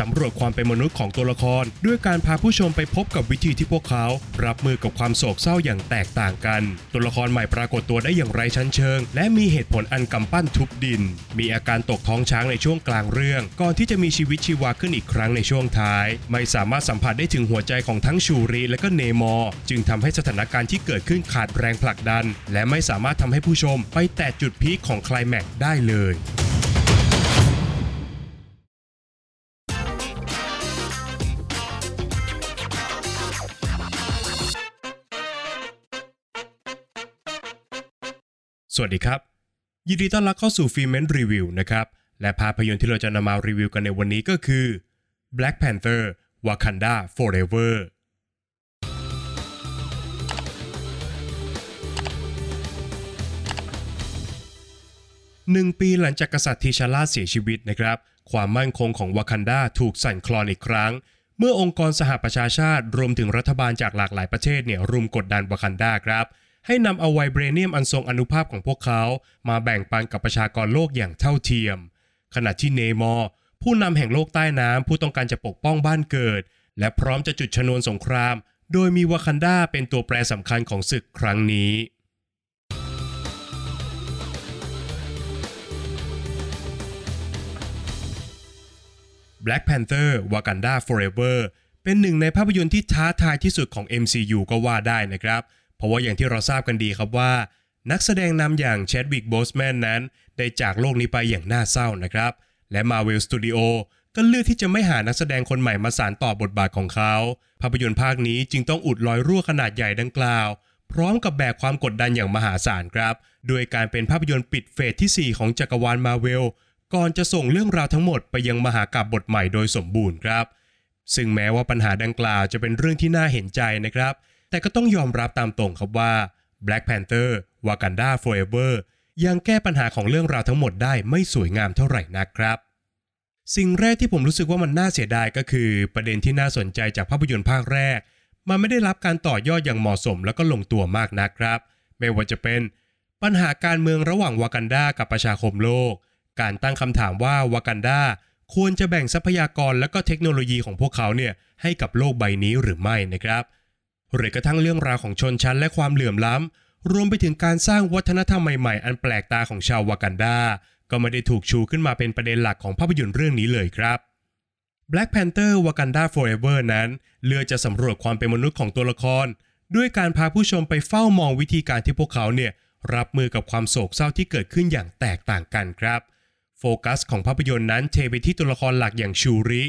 สำรวจความเป็นมนุษย์ของตัวละคร ด้วยการพาผู้ชมไปพบกับวิธีที่พวกเขา รับมือกับความโศกเศร้าอย่างแตกต่างกัน ตัวละครใหม่ปรากฏตัวได้อย่างไรชั้นเชิง และมีเหตุผลอันกำปั้นทุบดิน มีอาการตกท้องช้างในช่วงกลางเรื่อง ก่อนที่จะมีชีวิตชีวาขึ้นอีกครั้งในช่วงท้าย ไม่สามารถสัมผัสได้ถึงหัวใจของทั้งชูรีและก็เนมอร์จึงทำให้สถานการณ์ที่เกิดขึ้นขาดแรงผลักดัน และไม่สามารถทำให้ผู้ชมไปแตะจุดพีคของคลแม็กซ์ได้เลย สวัสดีครับ ยินดีต้อนรับเข้าสู่ฟิเมนรีวิวนะครับ และภาพยนตร์ที่เราจะนำมารีวิวกันในวันนี้ก็คือ Black Panther Wakanda Forever หนึ่งปีหลังจากกษัตริย์ทีชาร่าเสียชีวิตนะครับ ความมั่นคงของวากันดาถูกสั่นคลอนอีกครั้ง เมื่อองค์กรสหประชาชาติรวมถึงรัฐบาลจากหลากหลายประเทศเนี่ยรุมกดดันวากันดาครับ ให้นำเอาไวเบรเนียมอันทรงอนุภาพของพวกเขา มาแบ่งปันกับประชากรโลกอย่างเท่าเทียม ขณะที่เนมอร์ผู้นำแห่งโลกใต้น้ำผู้ต้องการจะปกป้องบ้านเกิด และพร้อมจะจุดชนวนสงคราม โดยมีวากันดาเป็นตัวแปรสำคัญของศึกครั้งนี้ Black Panther Wakanda Forever เป็นหนึ่งในภาพยนตร์ที่ท้าทายที่สุดของ MCU ก็ว่าได้นะครับ เพราะว่าอย่างที่เราทราบกันดีครับว่า นักแสดงนำอย่าง Chadwick Boseman นั้น ได้จากโลกนี้ไปอย่างน่าเศร้านะครับ และ Marvel Studio ก็เลือกที่จะไม่หานักแสดงคนใหม่มาสานต่อบทบาทของเขา ภาพยนตร์ภาคนี้จึงต้องอุดรอยรั่วขนาดใหญ่ดังกล่าว พร้อมกับแบกความกดดันอย่างมหาศาลครับ โดยการเป็นภาพยนตร์ปิดเฟสที่ 4 ของจักรวาลมาเวลก่อนจะส่งเรื่องราวทั้งหมดไปยังมหากาบบทใหม่โดยสมบูรณ์ครับ ซึ่งแม้ว่าปัญหาดังกล่าวจะเป็นเรื่องที่น่าเห็นใจนะครับ แต่ก็ต้องยอมรับตามตรงครับว่า Black Panther Wakanda Forever ยังแก้ปัญหาของเรื่องราวทั้งหมดได้ไม่สวยงามเท่าไหร่นักครับ สิ่งแรกที่ผมรู้สึกว่ามันน่าเสียดายก็คือ ประเด็นที่น่าสนใจจากภาพยนตร์ภาคแรก มันไม่ได้รับการต่อยอดอย่างเหมาะสมแล้วก็ลงตัวมากนักครับ ไม่ว่าจะเป็น ปัญหาการเมืองระหว่างวากันดากับประชาคมโลก การตั้งคำถามว่าวากันดาควรจะแบ่งทรัพยากรและก็เทคโนโลยีของพวกเขาเนี่ยให้กับโลกใบนี้หรือไม่นะครับ หรือกระทั่งเรื่องราวของชนชั้นและความเหลื่อมล้ำ รวมไปถึงการสร้างวัฒนธรรมใหม่ๆ อันแปลกตาของชาววากันดา ก็ไม่ได้ถูกชูขึ้นมาเป็นประเด็นหลักของภาพยนตร์เรื่องนี้เลยครับ Black Panther Wakanda Forever นั้น เลือกจะสำรวจความเป็นมนุษย์ของตัวละคร ด้วยการพาผู้ชมไปเฝ้ามองวิธีการที่พวกเขาเนี่ยรับมือกับความโศกเศร้าที่เกิดขึ้นอย่างแตกต่างกันครับ โฟกัสของภาพยนตร์นั้นเทไปที่ตัวละครหลักอย่างชูริ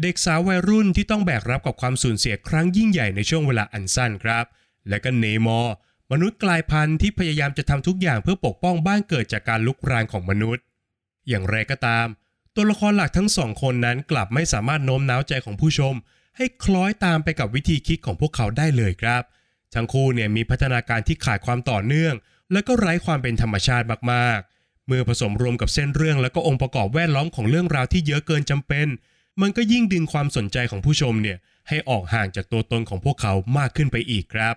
เด็กสาววัยรุ่นที่ต้องแบกรับกับความสูญเสียครั้งยิ่งใหญ่ในช่วงเวลาอันสั้นครับ และก็เนมอร์มนุษย์กลายพันธุ์ที่พยายามจะทำทุกอย่างเพื่อปกป้องบ้านเกิดจากการลุกรานของมนุษย์ อย่างไรก็ตาม ตัวละครหลักทั้งสองคนนั้นกลับไม่สามารถโน้มน้าวใจของผู้ชม ให้คล้อยตามไปกับวิธีคิดของพวกเขาได้เลยครับ ทั้งคู่เนี่ยมีพัฒนาการที่ขาดความต่อเนื่อง และก็ไร้ความเป็นธรรมชาติมากๆ เมื่อผสมรวมกับเส้นเรื่องและก็องค์ประกอบแวดล้อมของเรื่องราวที่เยอะเกินจำเป็น มันก็ยิ่งดึงความสนใจของผู้ชมเนี่ยให้ออกห่างจากตัวตนของพวกเขามากขึ้นไปอีกครับ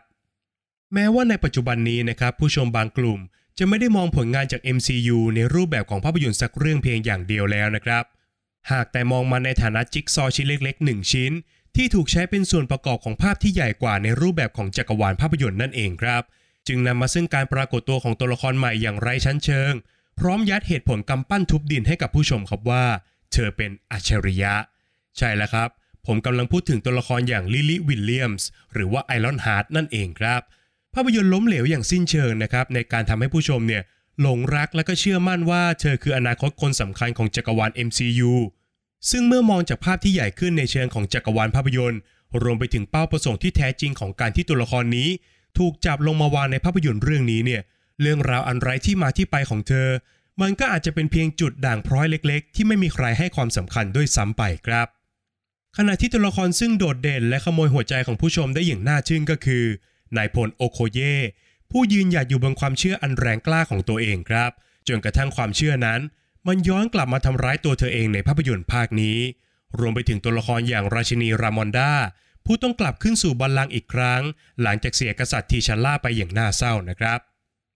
แม้ว่าในปัจจุบันนี้นะครับผู้ชมบางกลุ่ม จะไม่ได้มองผลงานจาก MCU ในรูปแบบของภาพยนตร์สักเรื่องเพียงอย่างเดียวแล้วนะครับ หากแต่มองมันในฐานะจิ๊กซอชิ้นเล็กๆ 1 ชิ้น ที่ถูกใช้เป็นส่วนประกอบของภาพที่ใหญ่กว่าในรูปแบบของจักรวาลภาพยนตร์นั่นเองครับ จึงนำมาซึ่งการปรากฏตัวของตัวละครใหม่อย่างไร้ชั้นเชิง พร้อมยัดเหตุผลกำปั้นทุบดินให้กับผู้ชมครับว่า เธอเป็นอัจฉริยะ ใช่แล้วครับ ผมกำลังพูดถึงตัวละครอย่างลิลี่วิลเลียมส์หรือว่า Ironheart นั่นเองครับ ภาพยนตร์ล้มเหลวอย่างสิ้นเชิงนะครับในการทำให้ผู้ชมเนี่ยหลงรักและก็เชื่อมั่นว่าเธอคืออนาคตคนสำคัญของจักรวาล MCU ซึ่งเมื่อมองจากภาพที่ใหญ่ขึ้นในเชิงของจักรวาลภาพยนตร์ รวมไปถึงเป้าประสงค์ที่แท้จริงของการที่ตัวละครนี้ ถูกจับลงมาวางในภาพยนตร์เรื่องนี้เนี่ยเรื่องราวอันไร้ที่มาที่ไปของเธอ มันก็อาจจะเป็นเพียงจุดด่างพร้อยเล็กๆ ที่ไม่มีใครให้ความสำคัญด้วยซ้ำไปครับ ขณะที่ตัวละครซึ่งโดดเด่นและขโมยหัวใจของผู้ชมได้อย่างน่าชื่นก็คือนายพลโอโคเยผู้ยืนหยัดอยู่บนความเชื่ออันแรงกล้าของตัวเองครับ จนกระทั่งความเชื่อนั้น มันย้อนกลับมาทำร้ายตัวเธอเองในภาพยนตร์ภาคนี้ รวมไปถึงตัวละครอย่างราชินีรามอนดาผู้ต้องกลับขึ้นสู่บัลลังก์อีกครั้ง หลังจากเสียกษัตริย์ทีชันล่าไปอย่างน่าเศร้านะครับ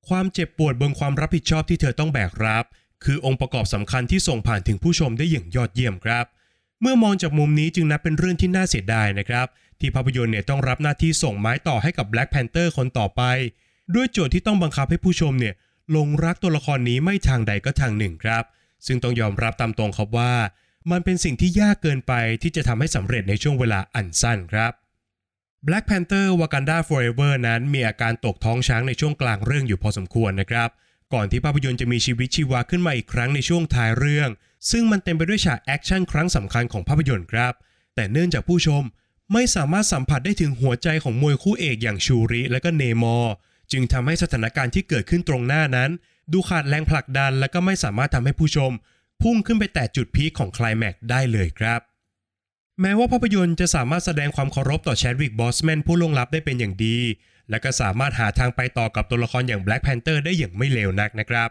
ความเจ็บปวดบนความรับผิดชอบที่เธอต้องแบกรับ คือองค์ประกอบสำคัญที่ส่งผ่านถึงผู้ชมได้อย่างยอดเยี่ยมครับ เมื่อมองจากมุมนี้จึงนับเป็นเรื่องที่น่าเสียดายนะครับ ที่ภาพยนตร์เนี่ยต้องรับหน้าที่ส่งไม้ต่อให้กับ Black Panther คนต่อไป ด้วยโจทย์ที่ต้องบังคับให้ผู้ชมเนี่ยลงรักตัวละครนี้ไม่ทางใดก็ทางหนึ่งครับ ซึ่งต้องยอมรับตามตรงครับว่า มันเป็นสิ่งที่ยากเกินไปที่จะทำให้สำเร็จในช่วงเวลาอันสั้นครับ Black Panther Wakanda Forever นั้นมีอาการตกท้องช้างในช่วงกลางเรื่องอยู่พอสมควรนะครับ ก่อนที่ภาพยนตร์จะมีชีวิตชีวาขึ้นมาอีกครั้งในช่วงท้ายเรื่อง ซึ่งมันเต็มไปด้วยฉากแอคชั่นครั้งสำคัญของภาพยนตร์ครับ แต่เนื่องจากผู้ชมไม่สามารถสัมผัสได้ถึงหัวใจของมวยคู่เอกอย่างชูริและก็เนมอร์จึงทำให้สถานการณ์ที่เกิดขึ้นตรงหน้านั้น ดูขาดแรงผลักดันและก็ไม่สามารถทำให้ผู้ชม พุ่งขึ้นไปแตะจุด peak ของคลแม็กได้เลยครับ แม้ว่าภาพยนตร์จะสามารถแสดงความเคารพต่อแชดวิก โบสแมนผู้ล่วงลับได้เป็นอย่างดี และก็สามารถหาทางไปต่อกับตัวละครอย่าง Black Panther ได้อย่างไม่เลวนักนะครับ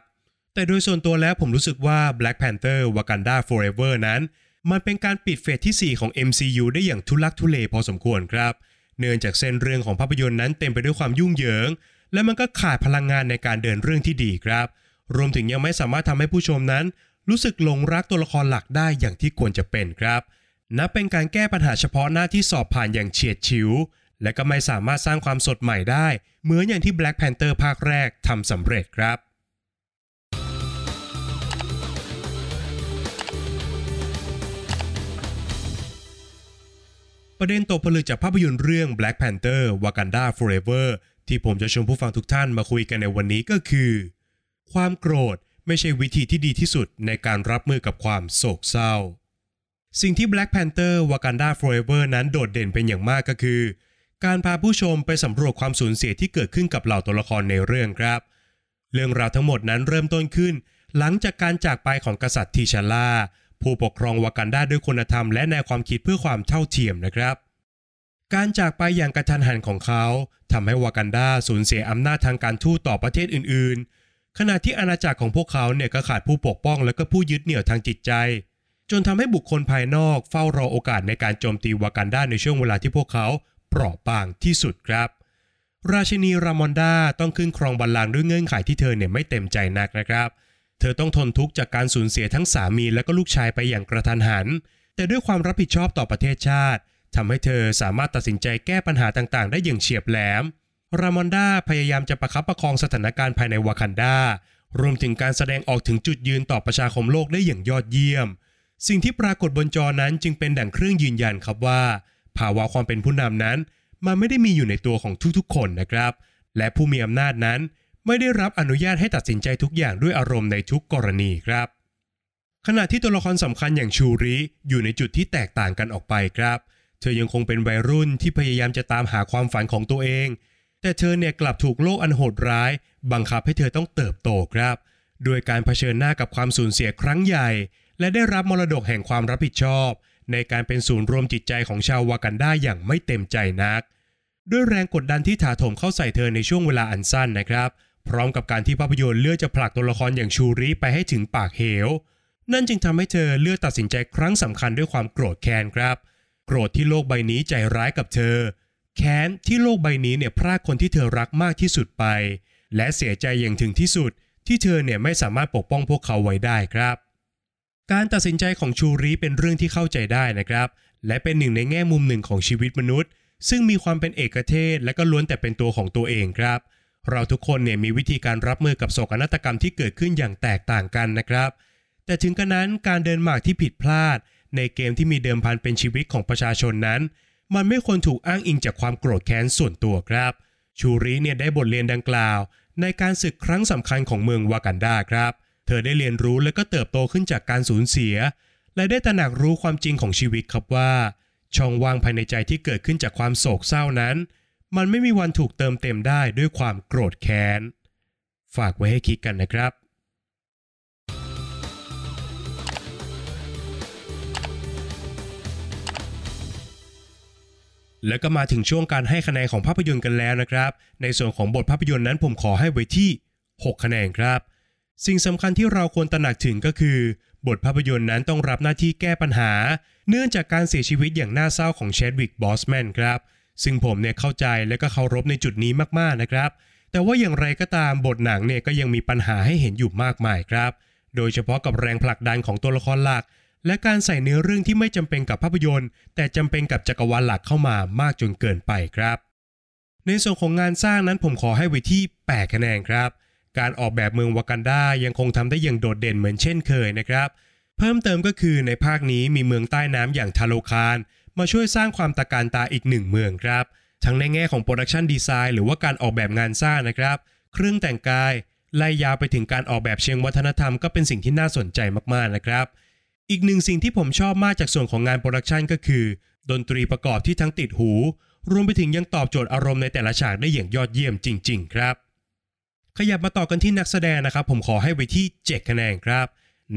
แต่โดยส่วนตัวแล้วผมรู้สึกว่า Black Panther Wakanda Forever นั้น มันเป็นการปิดเฟสที่ 4 ของ MCU ได้อย่างทุลักทุเลพอสมควรครับ เนื่องจากเส้นเรื่องของภาพยนตร์นั้นเต็มไปด้วยความยุ่งเหยิง และมันก็ขาดพลังงานในการเดินเรื่องที่ดีครับ รวมถึงยังไม่สามารถทำให้ผู้ชมนั้น รู้สึกหลงรักตัวละครหลักได้อย่างที่ควรจะเป็นครับ นับเป็นการแก้ปัญหาเฉพาะหน้าที่สอบผ่านอย่างเฉียดฉิว และก็ไม่สามารถสร้างความสดใหม่ได้ เหมือนอย่างที่ Black Panther ภาคแรกทำสำเร็จครับประเด็นตกผลึกจากภาพยนตร์เรื่อง Black Panther Wakanda Forever ที่ผมจะชวนผู้ฟังทุกท่านมาคุยกันในวันนี้ก็คือ ความโกรธไม่ใช่วิธีที่ดีที่สุดในการรับมือกับความโศกเศร้า สิ่งที่ Black Panther Wakanda Forever นั้นโดดเด่นเป็นอย่างมากก็คือ การพาผู้ชมไปสำรวจความสูญเสียที่เกิดขึ้นกับเหล่าตัวละครในเรื่องครับ เรื่องราวทั้งหมดนั้นเริ่มต้นขึ้น หลังจากการจากไปของกษัตริย์ทีชาลาผู้ปกครองวากันดาด้วยคุณธรรมและแนวความคิดเพื่อความเท่าเทียมนะครับ การจากไปอย่างกระทันหันของเขาทำให้วากันดาสูญเสียอำนาจทางการทูตต่อประเทศอื่น ๆ ขณะที่อาณาจักรของพวกเขาเนี่ยก็ขาดผู้ปกป้องและก็ผู้ยึดเหนี่ยวทางจิตใจ จนทำให้บุคคลภายนอกเฝ้ารอโอกาสในการโจมตีวากันดาในช่วงเวลาที่พวกเขาเปราะบางที่สุดครับ ราชินีรามอนดาต้องขึ้นครองบัลลังก์ด้วยเงื่อนไขที่เธอเนี่ยไม่เต็มใจนักนะครับ เธอต้องทนทุกข์จากการสูญเสียทั้งสามีและก็ลูกชายไปอย่างกระทันหัน แต่ด้วยความรับผิดชอบต่อประเทศชาติทำให้เธอสามารถตัดสินใจแก้ปัญหาต่างๆ ได้อย่างเฉียบแหลม รามอนดาพยายามจะประคับประคองสถานการณ์ภายในวากันดารวมถึงการแสดงออกถึงจุดยืนต่อประชาคมโลกได้อย่างยอดเยี่ยม สิ่งที่ปรากฏบนจอนั้นจึงเป็นดั่งเครื่องยืนยันครับว่า ภาวะความเป็นผู้นำนั้น มันไม่ได้มีอยู่ในตัวของทุกๆ คนนะครับ และผู้มีอำนาจนั้น ไม่ได้รับอนุญาตให้ตัดสินใจทุกอย่างด้วยอารมณ์ในทุกกรณีครับ ขณะที่ตัวละครสำคัญอย่างชูริอยู่ในจุดที่แตกต่างกันออกไปครับ เธอยังคงเป็นวัยรุ่นที่พยายามจะตามหาความฝันของตัวเอง แต่เธอเนี่ยกลับถูกโลกอันโหดร้าย บังคับให้เธอต้องเติบโตครับ โดยการเผชิญหน้ากับความสูญเสียครั้งใหญ่ และได้รับมรดกแห่งความรับผิดชอบ ในการเป็นศูนย์รวมจิตใจของชาววากันดาอย่างไม่เต็มใจนัก ด้วยแรงกดดันที่ถาโถมเข้าใส่เธอในช่วงเวลาอันสั้นนะครับ พร้อมกับการที่ภาพยนตร์เลือกจะผลักตัวละครอย่างชูริไปให้ถึงปากเหว นั่นจึงทำให้เธอเลือกตัดสินใจครั้งสำคัญด้วยความโกรธแค้นครับ โกรธที่โลกใบนี้ใจร้ายกับเธอ แค้นที่โลกใบนี้เนี่ยพรากคนที่เธอรักมากที่สุดไป และเสียใจอย่างถึงที่สุดที่เธอเนี่ยไม่สามารถปกป้องพวกเขาไว้ได้ครับ การตัดสินใจของชูริเป็นเรื่องที่เข้าใจได้นะครับ และเป็นหนึ่งในแง่มุมหนึ่งของชีวิตมนุษย์ ซึ่งมีความเป็นเอกเทศและก็ล้วนแต่เป็นตัวของตัวเองครับ เราทุกคนเนี่ยมีวิธีการรับมือกับโศกนาฏกรรมที่เกิดขึ้นอย่างแตกต่างกันนะครับ แต่ถึงกระนั้นการเดินหมากที่ผิดพลาด ในเกมที่มีเดิมพันเป็นชีวิตของประชาชนนั้น มันไม่ควรถูกอ้างอิงจากความโกรธแค้นส่วนตัวครับ ชูริเนี่ยได้บทเรียนดังกล่าว ในการศึกครั้งสำคัญของเมืองวากันดาครับเเธอได้เรียนรู้และก็เติบโตขึ้นจากการสูญเสีย และได้ตระหนักรู้ความจริงของชีวิตครับว่า ช่องว่างภายในใจที่เกิดขึ้นจากความโศกเศร้านั้น มันไม่มีวันถูกเติมเต็มได้ด้วยความโกรธแค้น ฝากไว้ให้คิดกันนะครับแล้วก็มาถึงช่วงการให้คะแนนของภาพยนตร์กันแล้วนะครับ ในส่วนของบทภาพยนตร์นั้นผมขอให้ไว้ที่ 6 คะแนนครับ สิ่งสำคัญที่เราควรตระหนักถึงก็คือ บทภาพยนตร์นั้นต้องรับหน้าที่แก้ปัญหา เนื่องจากการเสียชีวิตอย่างน่าเศร้าของเชดวิกบอสแมนครับ ซึ่งผมเนี่ยเข้าใจและก็เคารพในจุดนี้มากๆนะครับ แต่ว่าอย่างไรก็ตามบทหนังเนี่ยก็ยังมีปัญหาให้เห็นอยู่มากมายครับ โดยเฉพาะกับแรงผลักดันของตัวละครหลัก และการใส่เนื้อเรื่องที่ไม่จำเป็นกับภาพยนตร์ แต่จำเป็นกับจักรวาลหลักเข้ามามากจนเกินไปครับ ในส่วนของงานสร้างนั้นผมขอให้ไว้ที่ 8 คะแนนครับ การออกแบบเมืองวากันดายังคงทำได้อย่างโดดเด่นเหมือนเช่นเคยนะครับ เพิ่มเติมก็คือในภาคนี้มีเมืองใต้น้ำอย่างทาโลคารมาช่วยสร้างความตระการตาอีกหนึ่งเมืองครับ ทั้งในแง่ของ production design หรือว่าการออกแบบงานสร้างนะครับ เครื่องแต่งกายไล่ยาวไปถึงการออกแบบเชิงวัฒนธรรมก็เป็นสิ่งที่น่าสนใจมากๆนะครับ อีกหนึ่งสิ่งที่ผมชอบมากจากส่วนของงาน production ก็คือ ดนตรีประกอบที่ทั้งติดหู รวมไปถึงยังตอบโจทย์อารมณ์ในแต่ละฉากได้อย่างยอดเยี่ยมจริง ๆ ครับ ขยับมาต่อกันที่นักแสดงนะครับ ผมขอให้ไว้ที่ 7 คะแนนครับ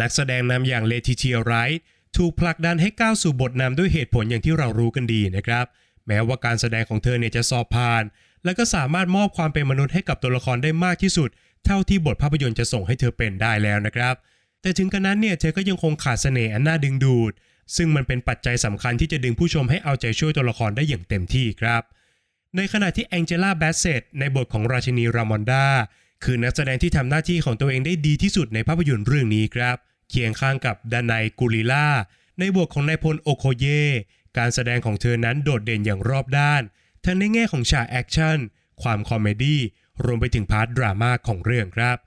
นักแสดงนำอย่างเลติเทียไรท์ถูกผลักดันให้ก้าวสู่บทนำด้วยเหตุผลอย่างที่เรารู้กันดีนะครับ แม้ว่าการแสดงของเธอเนี่ยจะสอบผ่าน และก็สามารถมอบความเป็นมนุษย์ให้กับตัวละครได้มากที่สุด เท่าที่บทภาพยนตร์จะส่งให้เธอเป็นได้แล้วนะครับ แต่ถึงกระนั้นเนี่ยเธอก็ยังคงขาดเสน่ห์อันน่าดึงดูด ซึ่งมันเป็นปัจจัยสำคัญที่จะดึงผู้ชมให้เอาใจช่วยตัวละครได้อย่างเต็มที่ครับ ในขณะที่แองเจล่าแบสเซตในบทของราชินีรามอนดา คือนักแสดงที่ทำหน้าที่ของตัวเองได้ดีที่สุดในภาพยนตร์เรื่องนี้ครับ เคียงข้างกับดาไน กูรีร่า ในบทของนายพลโอโคเย การแสดงของเธอนั้นโดดเด่นอย่างรอบด้าน ทั้งในแง่ของฉากแอคชั่น ความ comedy รวมไปถึง part ดราม่าของเรื่องครับ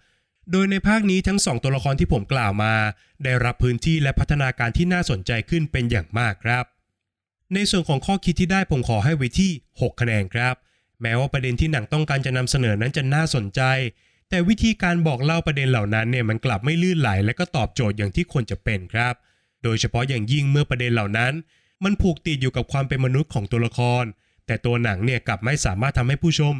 โดยในภาคนี้ทั้งสองตัวละครที่ผมกล่าวมา ได้รับพื้นที่และพัฒนาการที่น่าสนใจขึ้นเป็นอย่างมากครับ ในส่วนของข้อคิดที่ได้ผมขอให้ไว้ที่ 6 คะแนนครับ แม้ว่าประเด็นที่หนังต้องการจะนำเสนอนั้นจะน่าสนใจ แต่วิธีการบอกเล่าประเด็นเหล่านั้นเนี่ยมันกลับไม่ลื่นไหล และก็ตอบโจทย์อย่างที่ควรจะเป็นครับ โดยเฉพาะอย่างยิ่งเมื่อประเด็นเหล่านั้น มันผูกติดอยู่กับความเป็นมนุษย์ของตัวละคร แต่ตัวหนังเนี่ยกลับไม่สามารถทำให้ผู้ชม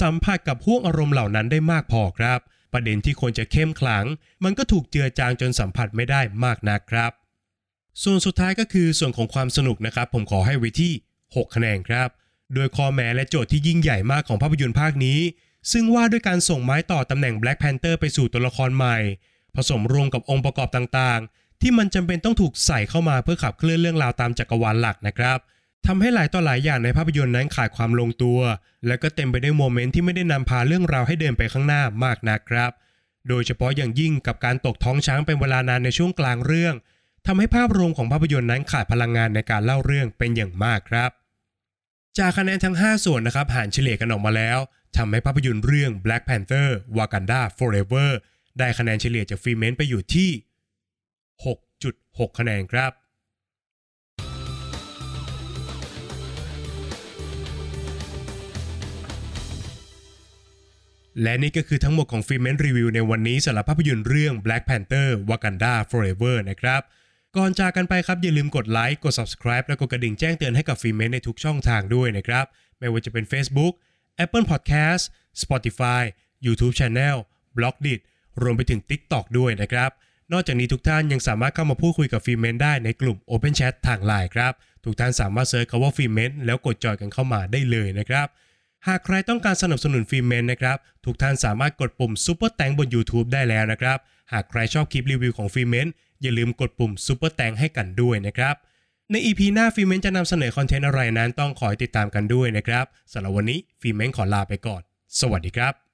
สัมผัสกับห่วงอารมณ์เหล่านั้นได้มากพอครับ ประเด็นที่ควรจะเข้มขลัง มันก็ถูกเจือจางจนสัมผัสไม่ได้มากนักครับ ส่วนสุดท้ายก็คือส่วนของความสนุกนะครับ ผมขอให้ไว้ที่ 6 คะแนนครับ โดยคอแม้และโจทย์ที่ยิ่งใหญ่มากของภาพยนตร์ภาคนี้ ซึ่งว่าด้วยการส่งไม้ต่อตำแหน่ง Black Panther ไปสู่ตัวละครใหม่ ผสมรวมกับองค์ประกอบต่างๆ ที่มันจำเป็นต้องถูกใส่เข้ามาเพื่อขับเคลื่อนเรื่องราวตามจักรวาลหลักนะครับทำให้หลายต่อหลายอย่างในภาพยนตร์นั้นขาดความลงตัว และก็เต็มไปด้วยโมเมนต์ที่ไม่ได้นำพาเรื่องราวให้เดินไปข้างหน้ามากนักครับ โดยเฉพาะอย่างยิ่งกับการตกท้องช้างเป็นเวลานานในช่วงกลางเรื่องทำให้ภาพรวมของภาพยนตร์นั้นขาดพลังงานในการเล่าเรื่องเป็นอย่างมากครับ จากคะแนนทั้ง 5 ส่วนนะครับหารเฉลี่ยกันออกมาแล้วทำให้ภาพยนตร์เรื่อง Black Panther Wakanda Forever ได้คะแนนเฉลี่ยจากฟรีเมนต์ไปอยู่ที่ 6.6 คะแนนครับ และนี่ก็คือทั้งหมดของฟิเมนรีวิวในวันนี้สำหรับภาพยนตร์เรื่อง Black Panther Wakanda Forever นะครับ ก่อนจากกันไปครับอย่าลืมกดไลค์กด subscribe และกดกระดิ่งแจ้งเตือนให้กับฟิเมนในทุกช่องทางด้วยนะครับ ไม่ว่าจะเป็น Facebook Apple Podcast Spotify YouTube Channel b l o g d i t รวมไปถึง TikTok ด้วยนะครับ นอกจากนี้ทุกท่านยังสามารถเข้ามาพูดคุยกับฟิเมนได้ในกลุ่ม Open Chat ทางไลน์ครับ ทุกท่านสามารถ search คำว่าฟิเมนแล้วกดจอยกันเข้ามาได้เลยนะครับหากใครต้องการสนับสนุนฟิเมนนะครับ ทุกท่านสามารถกดปุ่ม Super แตงบน YouTube ได้แล้วนะครับ หากใครชอบคลิปรีวิวของฟิเมน อย่าลืมกดปุ่มซ u เปอร์แตงให้กันด้วยนะครับ ใน EP หน้าฟิเม้นจะนำเสนอ content อะไรนั้นต้องคอยติดตามกันด้วยนะครับสำหรับวันนี้ฟิเม้นขอลาไปก่อน สวัสดีครับ